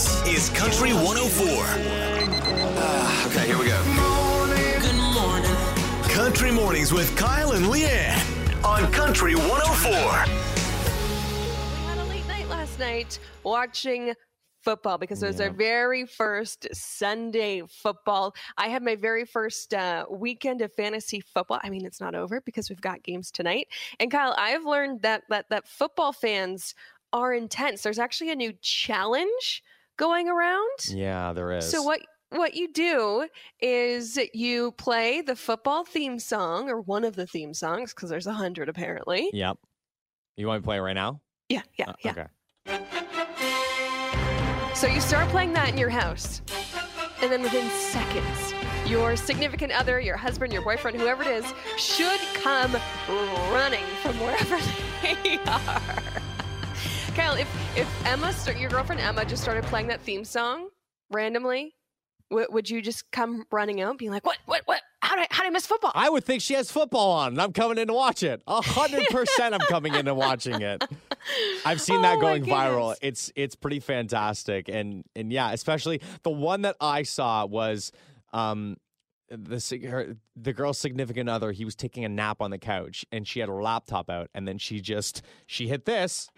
This is Country 104. Okay, here we go. Good morning. Country Mornings with Kyle and Leeanne on Country 104. We had a late night last night watching football because it was our very first Sunday football. I had my very first uh, weekend of fantasy football. I mean, it's not over because we've got games tonight. And Kyle, I've learned that that that football fans are intense. There's actually a new challenge going around. Yeah, there is. So what what you do is you play the football theme song or one of the theme songs because there's a hundred apparently. Yep. You want me to play it right now? Yeah, yeah, Uh, yeah. Okay. So you start playing that in your house, and then within seconds, your significant other, your husband, your boyfriend, whoever it is, should come running from wherever they are. Kyle, if if Emma, your girlfriend Emma, just started playing that theme song randomly, w- would you just come running out, being like, "What? What? What? How did I, how did I miss football?" I would think she has football on, and I'm coming in to watch it. A hundred percent, I'm coming in and watching it. I've seen Oh that going viral. It's it's pretty fantastic, and and yeah, especially the one that I saw was um the her, the girl's significant other. He was taking a nap on the couch, and she had her laptop out, and then she just she hit this.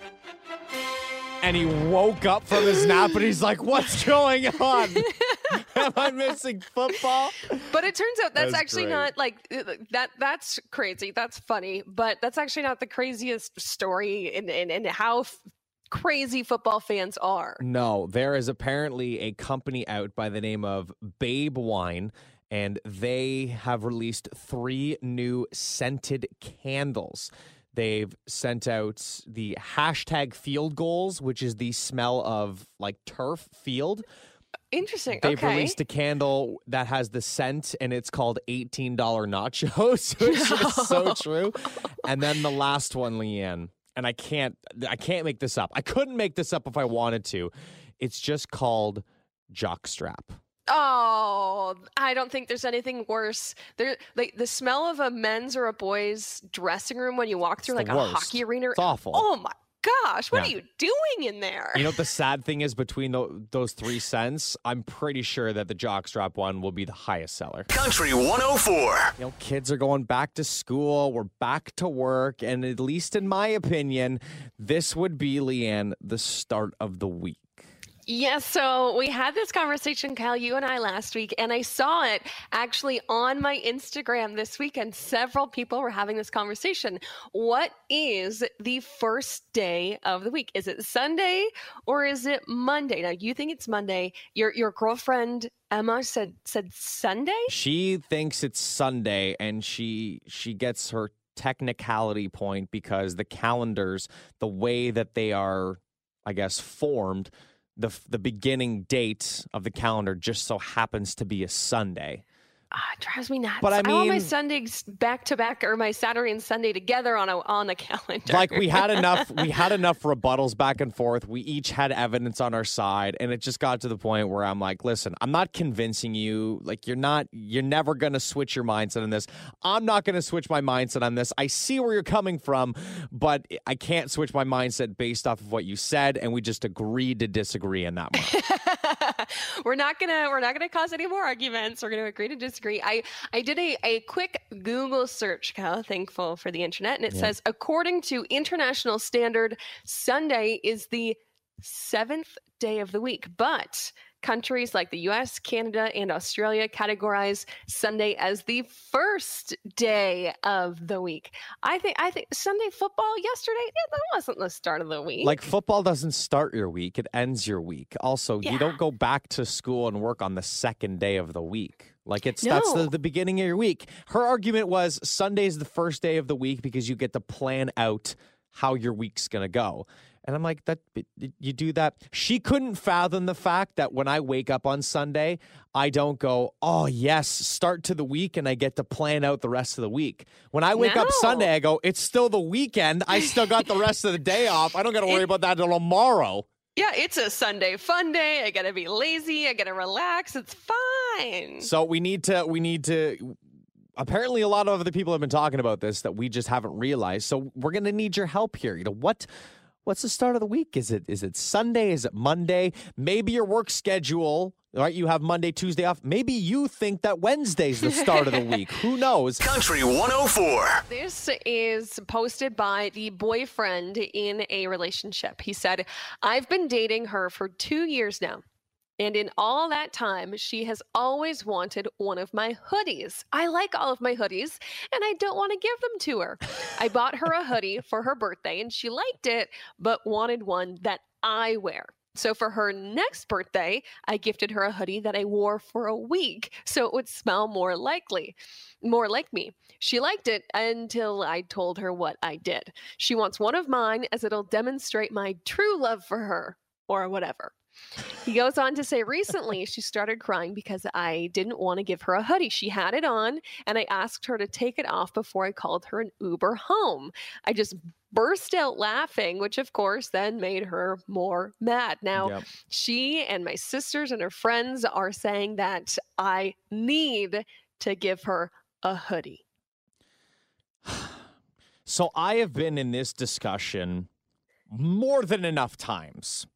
And he woke up from his nap and he's like, What's going on? Am I missing football? But it turns out that's That's actually great. not like that. That's crazy. That's funny, but that's actually not the craziest story in in, in how f- crazy football fans are. No, there is apparently a company out by the name of Babe Wine, and they have released three new scented candles. They've sent out the hashtag field goals, which is the smell of like turf field. Interesting. They've okay. released a candle that has the scent, and it's called $18 nachos, which is so true. And then the last one, Leeanne, and I can't, I can't make this up. I couldn't make this up if I wanted to. It's just called jockstrap. Oh, I don't think there's anything worse. There, like the smell of a men's or a boys' dressing room when you walk through the like a hockey arena. It's awful. Oh my gosh, what Yeah. are you doing in there? You know what the sad thing is between tho- those three cents, I'm pretty sure that the jockstrap one will be the highest seller. Country 104. You know, kids are going back to school, we're back to work, and at least in my opinion, this would be, Leeanne, the start of the week. Yes, so we had this conversation, Kyle, you and I last week, and I saw it actually on my Instagram this weekend. Several people were having this conversation. What is the first day of the week? Is it Sunday or is it Monday? Now you think it's Monday. Your your girlfriend Emma said said Sunday? She thinks it's Sunday and she she gets her technicality point because the calendars, the way that they are, I guess, formed, the the beginning date of the calendar just so happens to be a Sunday. Ah, it drives me nuts. But I want my Sundays back to back or my Saturday and Sunday together on a on a calendar. like we had enough we had enough rebuttals back and forth. We each had evidence on our side and it just got to the point where i'm like listen i'm not convincing you. Like you're not you're never going to switch your mindset on this. I'm not going to switch my mindset on this. I see where you're coming from but i can't switch my mindset based off of what you said and we just agreed to disagree in that one we're not gonna we're not gonna cause any more arguments. We're gonna agree to disagree. I I did a, a quick Google search, Kyle, thankful for the internet, and it says according to international standard, Sunday is the seventh day of the week, but countries like the US, Canada, and Australia categorize Sunday as the first day of the week. I think I think Sunday football yesterday, yeah, that wasn't the start of the week. like football doesn't start your week it ends your week also Yeah. you don't go back to school and work on the second day of the week like it's that's the, the beginning of your week her argument was sunday's the first day of the week because you get to plan out how your week's gonna go and i'm like that you do that she couldn't fathom the fact that when i wake up on sunday i don't go oh yes start to the week and i get to plan out the rest of the week when i wake up sunday i go it's still the weekend i still got the rest of the day off i don't gotta worry about that until tomorrow Yeah, it's a Sunday fun day. I gotta be lazy. I gotta relax. It's fine. So we need to we need to apparently a lot of other people have been talking about this that we just haven't realized. So we're going to need your help here. You know, what What's the start of the week? Is it is it Sunday? Is it Monday? Maybe your work schedule, right? You have Monday, Tuesday off. Maybe you think that Wednesday's the start of the week. Who knows? Country 104. This is posted by the boyfriend in a relationship. He said, I've been dating her for two years now. And in all that time, she has always wanted one of my hoodies. I like all of my hoodies and I don't want to give them to her. I bought her a hoodie for her birthday and she liked it, but wanted one that I wear. So for her next birthday, I gifted her a hoodie that I wore for a week so it would smell more likely, more like me. She liked it until I told her what I did. She wants one of mine as it'll demonstrate my true love for her or whatever. He goes on to say recently she started crying because I didn't want to give her a hoodie. She had it on and I asked her to take it off before I called her an Uber home. I just burst out laughing, which of course then made her more mad. Now, Yep. she and my sisters and her friends are saying that I need to give her a hoodie. So I have been in this discussion more than enough times.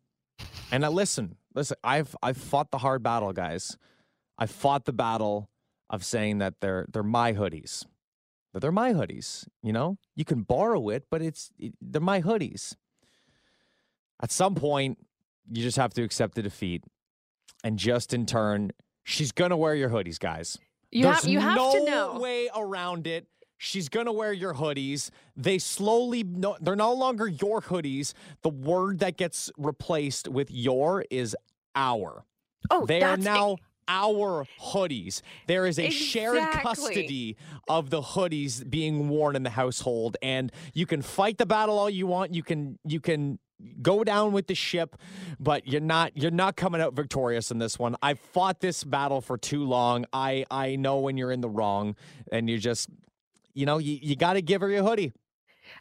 And I listen, listen, I've I've fought the hard battle, guys. I fought the battle of saying that they're they're my hoodies. That they're my hoodies, you know? You can borrow it, but it's it, they're my hoodies. At some point, you just have to accept the defeat. And just in turn, she's gonna wear your hoodies, guys. You There's have you have no to know. way around it. She's gonna wear your hoodies. They slowly no, they're no longer your hoodies. The word that gets replaced with your is our. Oh, they are now our hoodies. There is a shared custody of the hoodies being worn in the household, and you can fight the battle all you want. You can you can go down with the ship, but you're not you're not coming out victorious in this one. I've fought this battle for too long. I I know when you're in the wrong, and you just you know you, you got to give her your hoodie.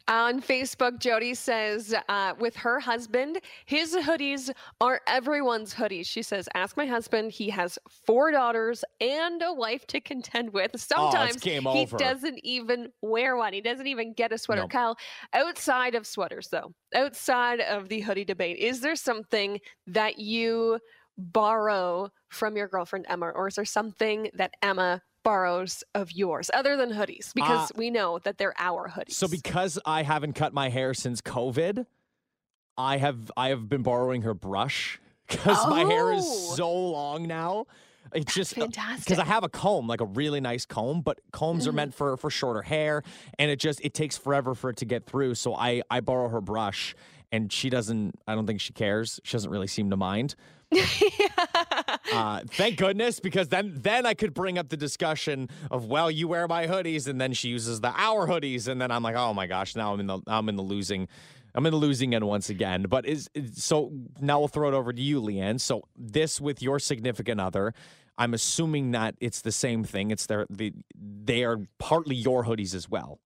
On Facebook, Jody says, uh, with her husband, his hoodies are everyone's hoodies. She says, Ask my husband. He has four daughters and a wife to contend with. Sometimes game he doesn't even wear one. He doesn't even get a sweater. No. Kyle, outside of sweaters, though, outside of the hoodie debate, is there something that you borrow from your girlfriend, Emma, or is there something that Emma borrows of yours other than hoodies? Because we know that they're our hoodies. Uh, So because I haven't cut my hair since COVID, I have I have been borrowing her brush because my hair is Oh. so long now. It's just because. I have a comb, like a really nice comb, but combs are Mm-hmm. meant for for shorter hair, and it just it takes forever for it to get through. So I I borrow her brush, and she doesn't. I don't think she cares. She doesn't really seem to mind. Uh, thank goodness, because then then I could bring up the discussion of well, you wear my hoodies, and then she uses the our hoodies, and then I'm like, oh my gosh, now I'm in the I'm in the losing. I'm in the losing end once again. But is, so now we'll throw it over to you, Leeanne. So this with your significant other, I'm assuming that it's the same thing. It's their the they are partly your hoodies as well.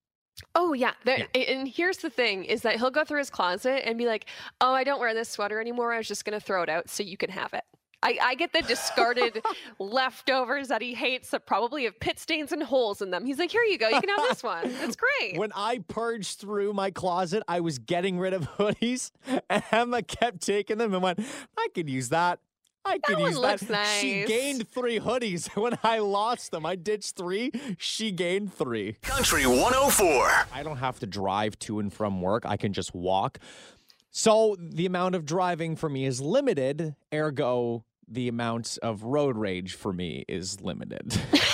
Oh yeah. There, and here's the thing is that he'll go through his closet and be like, "Oh, I don't wear this sweater anymore. I was just going to throw it out so you can have it." I, I get the discarded leftovers that he hates that probably have pit stains and holes in them. He's like, "Here you go. You can have this one. It's great." When I purged through my closet, I was getting rid of hoodies, and Emma kept taking them and went, I could use that. I could one use looks that. She gained three hoodies. When I lost them, I ditched three. She gained three. Country 104. I don't have to drive to and from work. I can just walk. So the amount of driving for me is limited. Ergo, the amount of road rage for me is limited.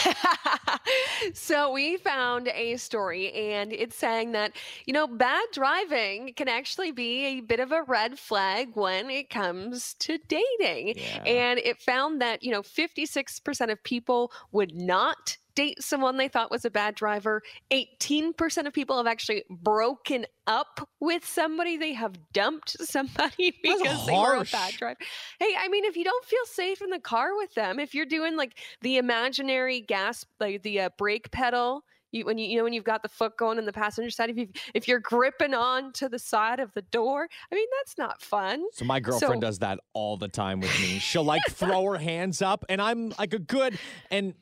so we found a story and it's saying that you know bad driving can actually be a bit of a red flag when it comes to dating Yeah. and it found that you know 56% of people would not date someone they thought was a bad driver 18% of people have actually broken up with somebody they have dumped somebody because they were a bad driver Hey, I mean, if you don't feel safe in the car with them, if you're doing like the imaginary gas, like the uh, brake pedal, you, when you you know when you've got the foot going in the passenger side, if you if you're gripping on to the side of the door, I mean that's not fun. So my girlfriend So- does that all the time with me. She'll like throw her hands up, and I'm like a good and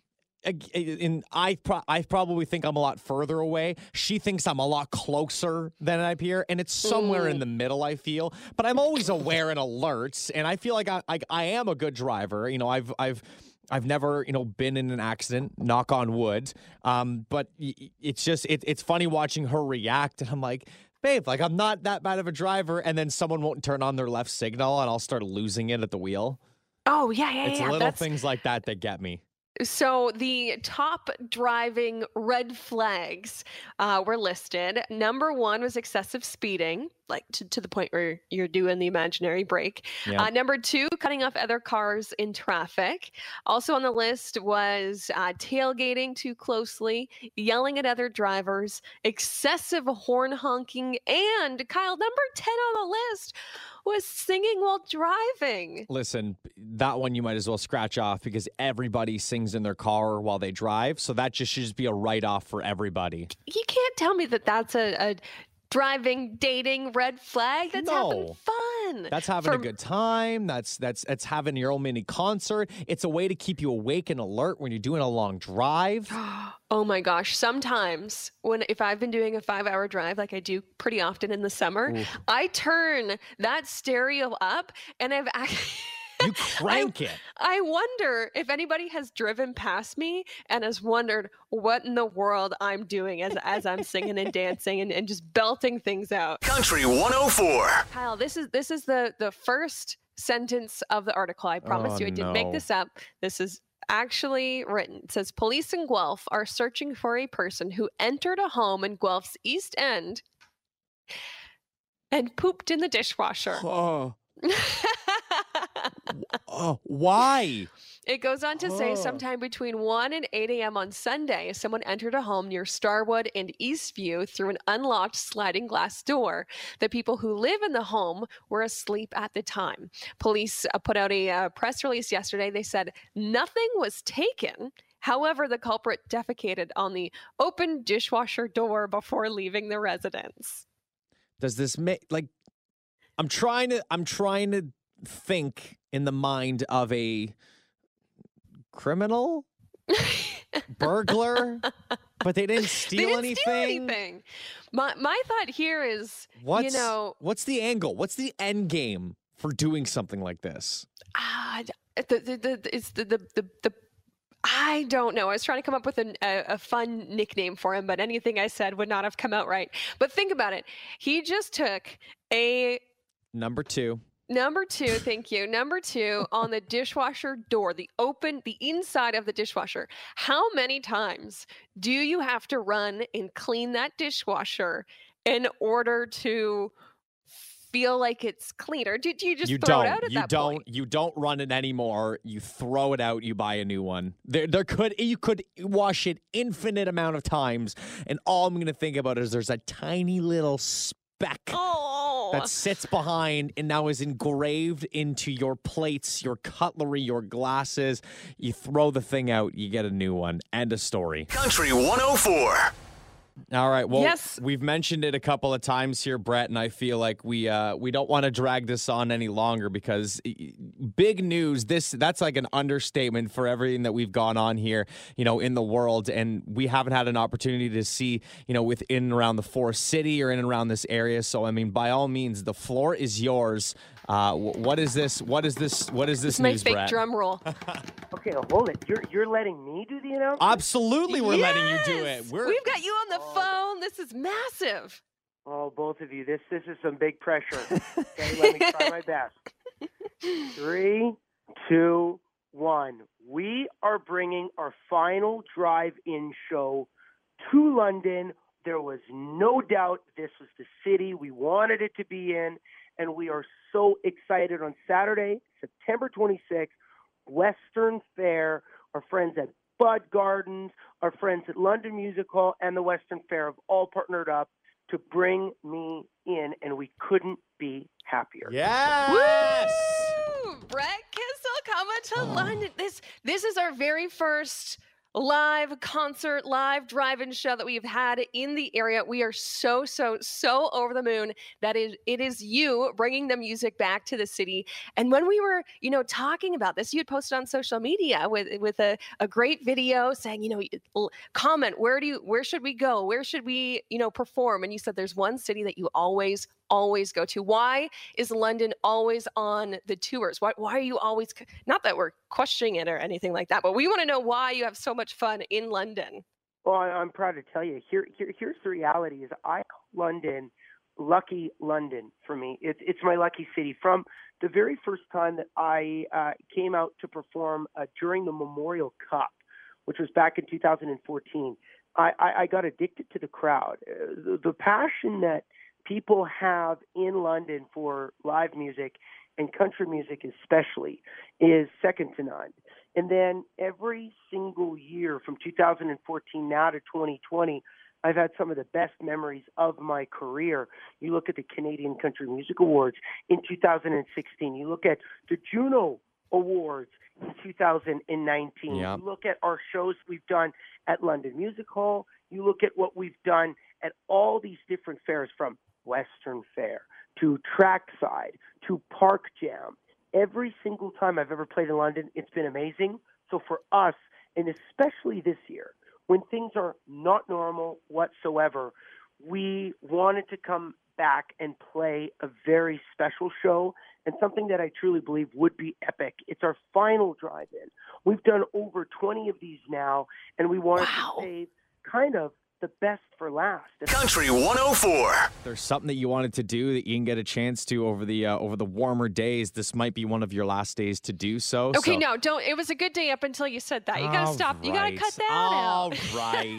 I pro- I probably think I'm a lot further away. She thinks I'm a lot closer than I appear, and it's somewhere in the middle. I feel, but I'm always aware and alert, and I feel like I, I I am a good driver. You know, I've I've. I've never, you know, been in an accident. Knock on wood. Um, but it's just it, it's funny watching her react, and I'm like, babe, like I'm not that bad of a driver, and then someone won't turn on their left signal, and I'll start losing it at the wheel. Oh yeah, yeah, It's yeah. little That's things like that that get me. So the top driving red flags uh, were listed. Number one was excessive speeding, like to, to the point where you're doing the imaginary break. Yeah. Uh, number two, cutting off other cars in traffic. Also on the list was uh, tailgating too closely, yelling at other drivers, excessive horn honking, and Kyle, number 10 on the list was singing while driving. Listen, that one you might as well scratch off because everybody sings in their car while they drive. So that just should just be a write off for everybody. you can't tell me that that's a, a driving dating red flag that's having fun That's having a good time. That's that's that's having your own mini concert. It's a way to keep you awake and alert when you're doing a long drive. oh my gosh sometimes when if i've been doing a five hour drive like i do pretty often in the summer Oof. i turn that stereo up and i've actually You crank it. I wonder if anybody has driven past me and has wondered what in the world I'm doing as as I'm singing and dancing and, and just belting things out. Country 104. Kyle, this is this is the the first sentence of the article. I promise Oh, you, I didn't make oh, this up. This is actually written. It says police in Guelph are searching for a person who entered a home in Guelph's East End and pooped in the dishwasher. Oh, oh, why? It goes on to say Oh. sometime between 1 and 8 a.m. on Sunday, someone entered a home near Starwood and Eastview through an unlocked sliding glass door. The people who live in the home were asleep at the time. Police uh, put out a uh, press release yesterday. They said nothing was taken. However, the culprit defecated on the open dishwasher door before leaving the residence. Does this make like I'm trying to I'm trying to think in the mind of a criminal burglar but they didn't steal they didn't anything. steal anything. My, my thought here is, What's you know, what's the angle? What's the end game for doing something like this? ah, d- the, the, the, it's the, the, the, the, I don't know. I was trying to come up with an, a, a fun nickname for him, but anything I said would not have come out right. But think about it. He just took a Number 2. Number two, thank you. Number two on the dishwasher door, the open, the inside of the dishwasher. How many times do you have to run and clean that dishwasher in order to feel like it's clean? Or do, do you just you throw don't it out at you that don't point? you don't run it anymore. You throw it out, you buy a new one. There there could you could wash it infinite amount of times and all I'm going to think about is there's a tiny little speck Oh, that sits behind and now is engraved into your plates, your cutlery, your glasses. You throw the thing out, you get a new one. End of story. Country 104. All right. Well, Yes. we've mentioned it a couple of times here, Brett, and I feel like we uh, we don't want to drag this on any longer because big news. This that's like an understatement for everything that we've gone on here, you know, in the world, and we haven't had an opportunity to see, you know, within and around the Forest City or in and around this area. So, I mean, by all means, the floor is yours. Uh, what is this? What is this? What is this it's my news, fake Brett? drum roll. Okay, hold it. You're you're letting me do the announcement? Absolutely, we're letting you do it. We're We've got you on the Oh. phone. This is massive. oh, both of you. This this is some big pressure. Okay, let me try my best. Three, two, one. We are bringing our final drive-in show to London. There was no doubt this was the city we wanted it to be in, and we are so excited on Saturday, September 26th, Western Fair. Our friends at Bud Gardens, our friends at London Music Hall, and the Western Fair have all partnered up to bring me in, and we couldn't be happier. yes. Woo! Brett Kissel coming to London. This this is our very first live concert, live drive-in show that we've had in the area. We are so, so, so over the moon that is it is you bringing the music back to the city. And when we were, you know, talking about this, you had posted on social media with with a, a great video saying, you know, comment where do you where should we go? Where should we, you know, perform? And you said there's one city that you always always go to? Why is London always on the tours? Why, why are you always, not that we're questioning it or anything like that, but we want to know why you have so much fun in London. Well, I'm proud to tell you. Here, here here's the reality: is I London, lucky London for me. It's it's my lucky city. From the very first time that I uh, came out to perform uh, during the Memorial Cup, which was back in 2014, I, I, I got addicted to the crowd. Uh, the, the passion that people have in London for live music and country music especially is second to none. And then every single year from 2014 now to 2020, I've had some of the best memories of my career. You look at the Canadian Country Music Awards in 2016. You look at the Juno Awards in 2019. Yeah. You look at our shows we've done at London Music Hall. You look at what we've done at all these different fairs from Western Fair to Trackside to Park Jam. Every single time I've ever played in London, it's been amazing. So for us, and especially this year, when things are not normal whatsoever, we wanted to come back and play a very special show and something that I truly believe would be epic. It's our final drive in. We've done over 20 of these now, and we wanted Wow. to save kind of the best for last. Country 104. There's something that you wanted to do that you can get a chance to over the uh, over the warmer days. This might be one of your last days to do so. Okay, so- no, don't. It was a good day up until you said that. You gotta All stop. You gotta right. cut that All out. right.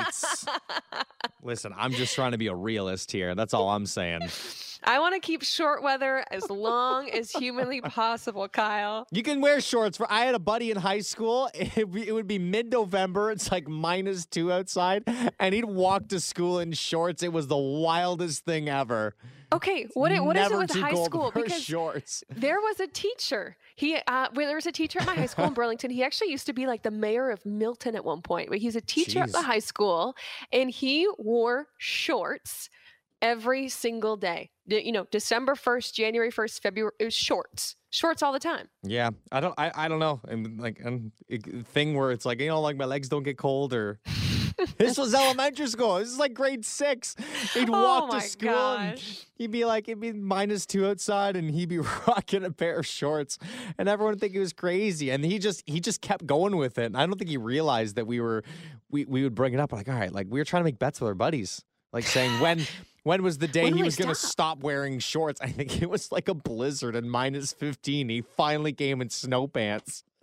Listen, I'm just trying to be a realist here. That's all I'm saying. I want to keep short weather as long as humanly possible, Kyle. You can wear shorts. For I had a buddy in high school. It, it would be mid-November. It's like minus two outside, and he'd walk to school in shorts. It was the wildest thing ever. Okay, what i- what is it with high school? Because shorts. there was a teacher. He uh, well, there was a teacher at my high school in Burlington. He actually used to be like the mayor of Milton at one point. But he's a teacher at the high school, and he wore shorts every single day. You know, December first, January first, February. It was shorts, shorts all the time. Yeah, I don't. I, I don't know. And like a thing where it's like you know, like my legs don't get cold or. this was elementary school. This is like grade six. He'd Oh walk my to school and he'd be like, it'd be minus two outside, and he'd be rocking a pair of shorts, and everyone would think he was crazy. And he just he just kept going with it. And I don't think he realized that we were we we would bring it up like, all right, like we were trying to make bets with our buddies, like saying when. When was the day When he was going to stop? stop wearing shorts? I think it was like a blizzard and minus 15. He finally came in snow pants.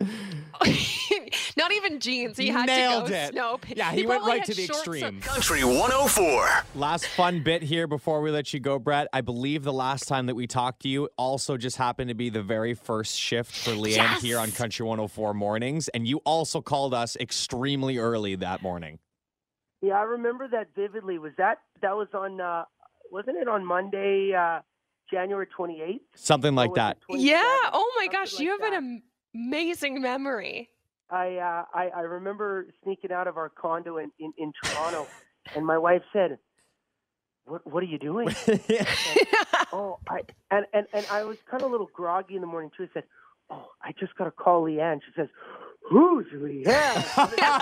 Not even jeans. He had Nailed to go it. snow. Yeah, he, went right to the shorts of- extreme. Country 104. Last fun bit here before we let you go, Brett. I believe the last time that we talked to you also just happened to be the very first shift for Leeanne here on Yes. Country 104 mornings. And you also called us extremely early that morning. Yeah, I remember that vividly. Was that that was on? Uh, wasn't it on Monday, uh, January twenty eighth? Something like that. Yeah. Oh my Something gosh, like you have that. an amazing memory. I, uh, I I remember sneaking out of our condo in, in, in Toronto, and my wife said, "What what are you doing?" oh, I and, and and I was kind of a little groggy in the morning too. I said, "Oh, I just got to call Leeanne." She says, "Who's Leeanne?" Said, no,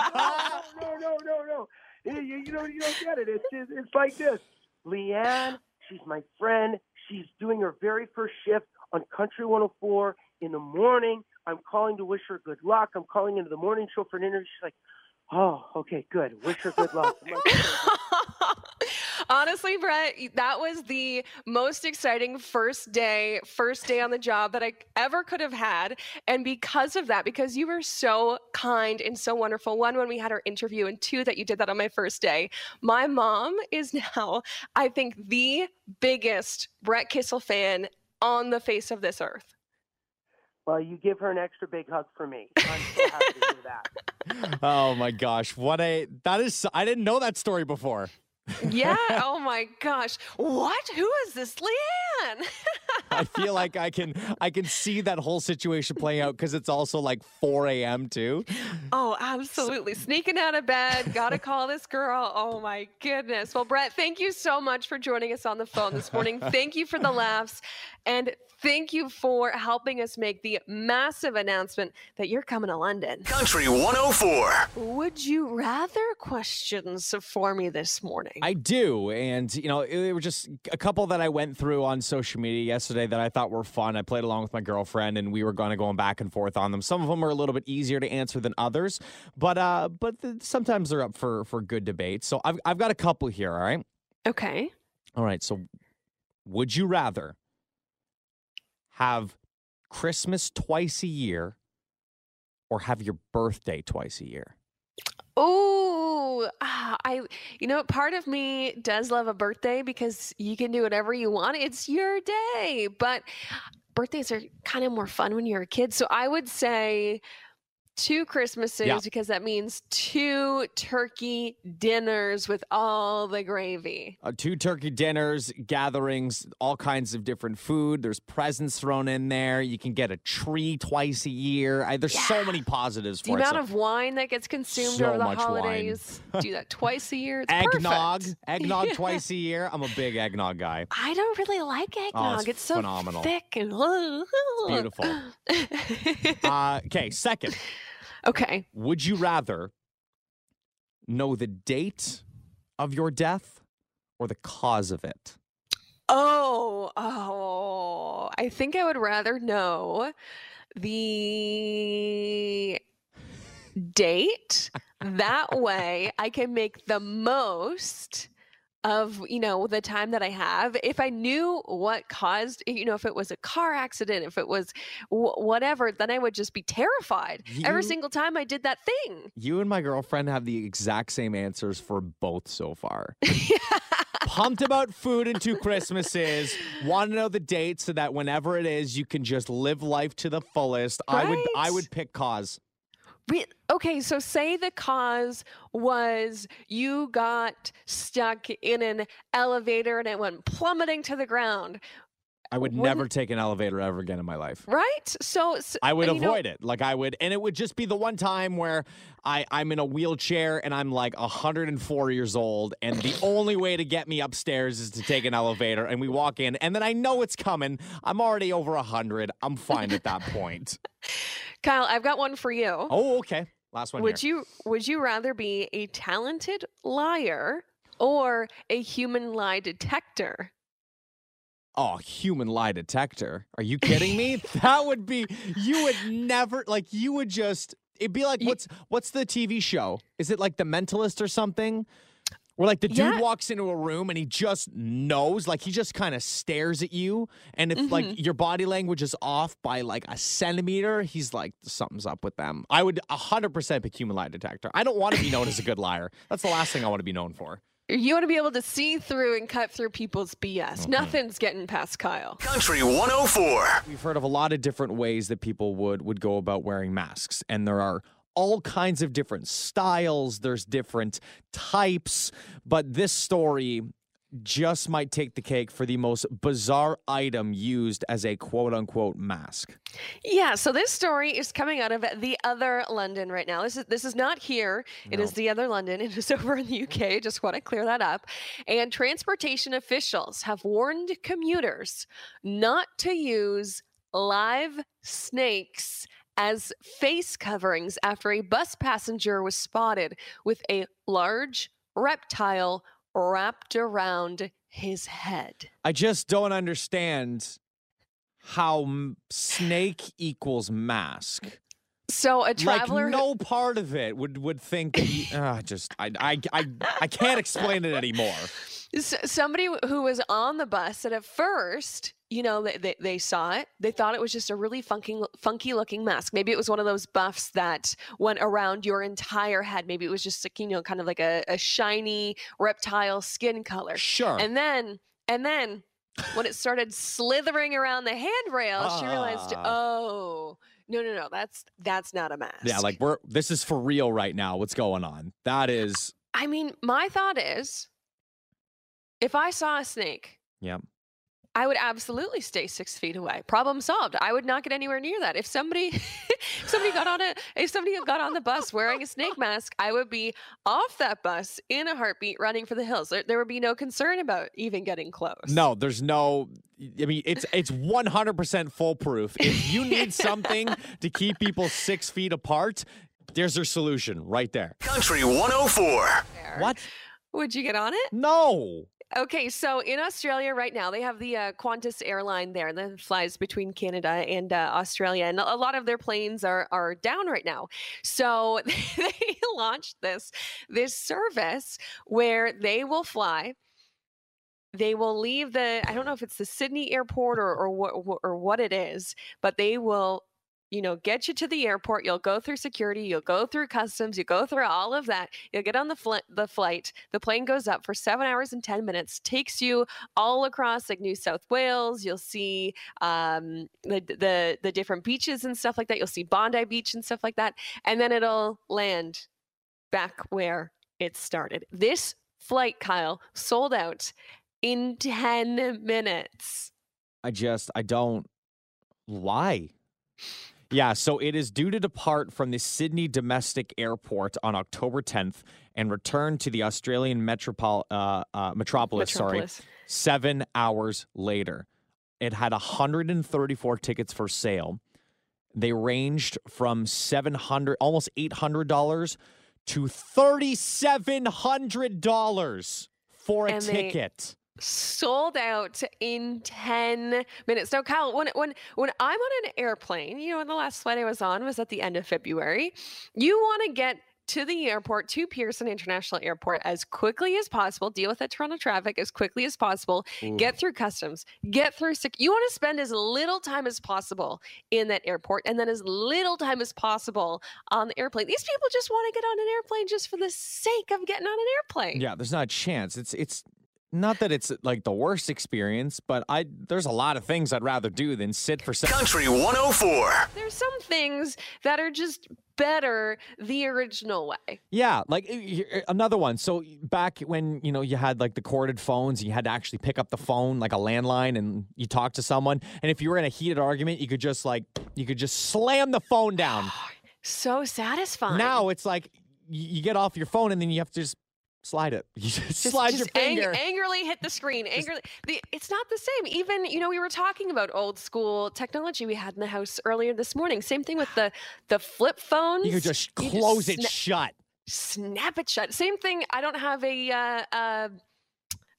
no, no, no, no. You, you, you don't you don't get it. It's it's, it's like this. Leeanne, she's my friend. She's doing her very first shift on Country 104 in the morning. I'm calling to wish her good luck. I'm calling into the morning show for an interview. She's like, "Oh, okay, good. Wish her good luck." I'm like, "Okay." Honestly, Brett, that was the most exciting first day, first day on the job that I ever could have had. And because of that, because you were so kind and so wonderful, one, when we had our interview, and two, that you did that on my first day, my mom is now, I think, the biggest Brett Kissel fan on the face of this earth. Well, you give her an extra big hug for me. I'm so happy to hear that. oh my gosh. What a. That is. I didn't know that story before. Yeah. oh my gosh. What? Who is this Leeanne? I feel like I can I can see that whole situation playing out because it's also like 4 a.m. too. Oh, absolutely. Sneaking out of bed, gotta call this girl. Oh my goodness. Well, Brett, thank you so much for joining us on the phone this morning. Thank you for the laughs. And thank you for helping us make the massive announcement that you're coming to London. Country 104. Would you rather questions for me this morning? I do, and you know, it were just a couple that I went through on social media yesterday that I thought were fun. I played along with my girlfriend, and we were going to going back and forth on them. Some of them are a little bit easier to answer than others, but uh, but th- sometimes they're up for for good debate. So I've I've got a couple here. All right, okay. all right. So, would you rather have Christmas twice a year, or have your birthday twice a year? Oh, I, you know, part of me does love a birthday because you can do whatever you want. It's your day. But birthdays are kind of more fun when you're a kid. So I would say two Christmases Yeah. because that means two turkey dinners with all the gravy. uh, two turkey dinners, gatherings, all kinds of different food. There's presents thrown in there. You can get a tree twice a year. I, there's so many positives The for it. The amount So- of wine that gets consumed So over the holidays. do that twice a year. It's eggnog, perfect. eggnog Yeah. twice a year. I'm a big eggnog guy. I don't really like eggnog. it's so phenomenal. thick and beautiful. Uh, okay, second, okay. would you rather know the date of your death or the cause of it? Oh, oh, I think I would rather know the date. that way I can make the most of, you know, the time that I have. If I knew what caused, you know, if it was a car accident, if it was w- whatever, then I would just be terrified every single time I did that thing. You and my girlfriend have the exact same answers for both so far. Pumped about food and two Christmases. Want to know the date so that whenever it is, you can just live life to the fullest. I would I would pick cause. Okay, so say the cause was you got stuck in an elevator and it went plummeting to the ground, I would Wouldn't- never take an elevator ever again in my life. right? So, I would you know- avoid it. Like I would, and it would just be the one time where I, I'm in a wheelchair and I'm like 104 years old, and the only way to get me upstairs is to take an elevator, and we walk in, and then I know it's coming. I'm already over 100. I'm fine at that point. Kyle, I've got one for you. Oh, okay. Last one would here. you would you rather be a talented liar or a human lie detector? Oh, human lie detector. Are you kidding me? that would be you would never like you would just it'd be like what's what's the TV show? Is it like The Mentalist or something? Where like the dude Yeah. walks into a room and he just knows, like he just kind of stares at you. And if Mm-hmm. like your body language is off by like a centimeter, he's like, something's up with them. I would 100% pick human lie detector. I don't want to be known as a good liar. That's the last thing I want to be known for. You want to be able to see through and cut through people's BS. Mm-hmm. Nothing's getting past Kyle. Country 104. We've heard of a lot of different ways that people would would go about wearing masks, and there are all kinds of different styles. There's different types, but this story just might take the cake for the most bizarre item used as a quote unquote mask. Yeah, so this story is coming out of the other London right now. This is this is not here. It is No. the other London. It is over in the UK. Just want to clear that up. And transportation officials have warned commuters not to use live snakes as face coverings after a bus passenger was spotted with a large reptile wrapped around his head. I just don't understand how snake equals mask. So a traveler like no part of it would would think uh, just I, I I I can't explain it anymore. S- somebody who was on the bus said at first you know they, they, they saw it they thought it was just a really funky funky looking mask maybe it was one of those buffs that went around your entire head maybe it was just like you know kind of like a, a shiny reptile skin color Sure. and then and then when it started slithering around the handrail she realized Ah. oh no no no that's that's not a mask Yeah, like we're this is for real right now. What's going on? That is i mean my thought is if i saw a snake yeah. I would absolutely stay six feet away. Problem solved. I would not get anywhere near that. If somebody, if somebody got on a, if somebody got on the bus wearing a snake mask, I would be off that bus in a heartbeat, running for the hills. There, there would be no concern about even getting close. No, there's no. I mean, it's it's 100% foolproof. If you need something to keep people six feet apart, there's your solution right there. Country 104. What? Would you get on it? No. Okay, so in Australia right now, they have the uh, Qantas airline there that flies between Canada and uh, Australia, and a lot of their planes are are down right now. So they launched this this service where they will fly. They will leave the I don't know if it's the Sydney airport or or what or what it is, but they will you know, get you to the airport. You'll go through security. You'll go through customs. You go through all of that. You'll get on the fl- the flight. The plane goes up for seven hours and ten minutes. Takes you all across like New South Wales. You'll see um, the the the different beaches and stuff like that. You'll see Bondi Beach and stuff like that, and then it'll land back where it started. This flight, Kyle, sold out in ten minutes. I just I don't. Why? Yeah, so it is due to depart from the Sydney domestic airport on October 10th and return to the Australian metropol- uh, uh, metropolis, Metropolis. Sorry, seven hours later. It had 134 tickets for sale. They ranged from 700, almost $800 to $3,700 for a And ticket. Sold out in 10 minutes. Now, Kyle, when when when I'm on an airplane, you know, the last flight I was on was at the end of February. You want to get to the airport, to Pearson International Airport, as quickly as possible. Deal with that Toronto traffic as quickly as possible. Get through customs. Get through. Sec- you want to spend as little time as possible in that airport, and then as little time as possible on the airplane. These people just want to get on an airplane just for the sake of getting on an airplane. Yeah, there's not a chance. It's it's not that it's like the worst experience, but I there's a lot of things I'd rather do than sit for seven. Country 104. There's some things that are just better the original way. Yeah, like y- y- another one. So back when you know you had like the corded phones, and you had to actually pick up the phone like a landline, and you talk to someone. And if you were in a heated argument, you could just like you could just slam the phone down. So satisfying. now it's like you, you get off your phone, and then you have to just slide it. You just, just, slide just your ang- finger. angrily hit the screen. Angrily, the, it's not the same. Even you know, we were talking about old school technology we had in the house earlier this morning. Same thing with the the flip phones. you could just You close it sna- shut. snap it shut. Same thing. I don't have a uh, uh,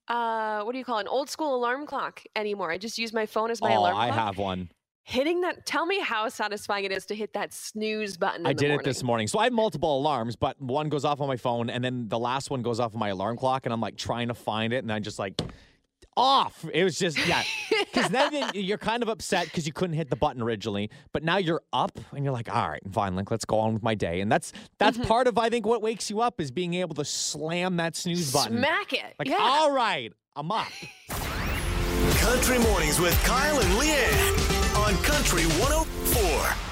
uh, what do you call it? an old school alarm clock anymore. I just use my phone as my oh, alarm I have one. Hitting that. Tell me how satisfying it is to hit that snooze button. I the did morning. it this morning. So I have multiple alarms, but one goes off on my phone, and then the last one goes off on my alarm clock, and I'm like trying to find it, and I just like off. It was just yeah, because then you're kind of upset because you couldn't hit the button originally, but now you're up, and you're like, all right, fine, like let's go on with my day, and that's that's Mm-hmm. part of I think what wakes you up is being able to slam that snooze button. Smack it. Like yeah. all right, I'm up. Country Mornings with Kyle and Leeanne on Country 104.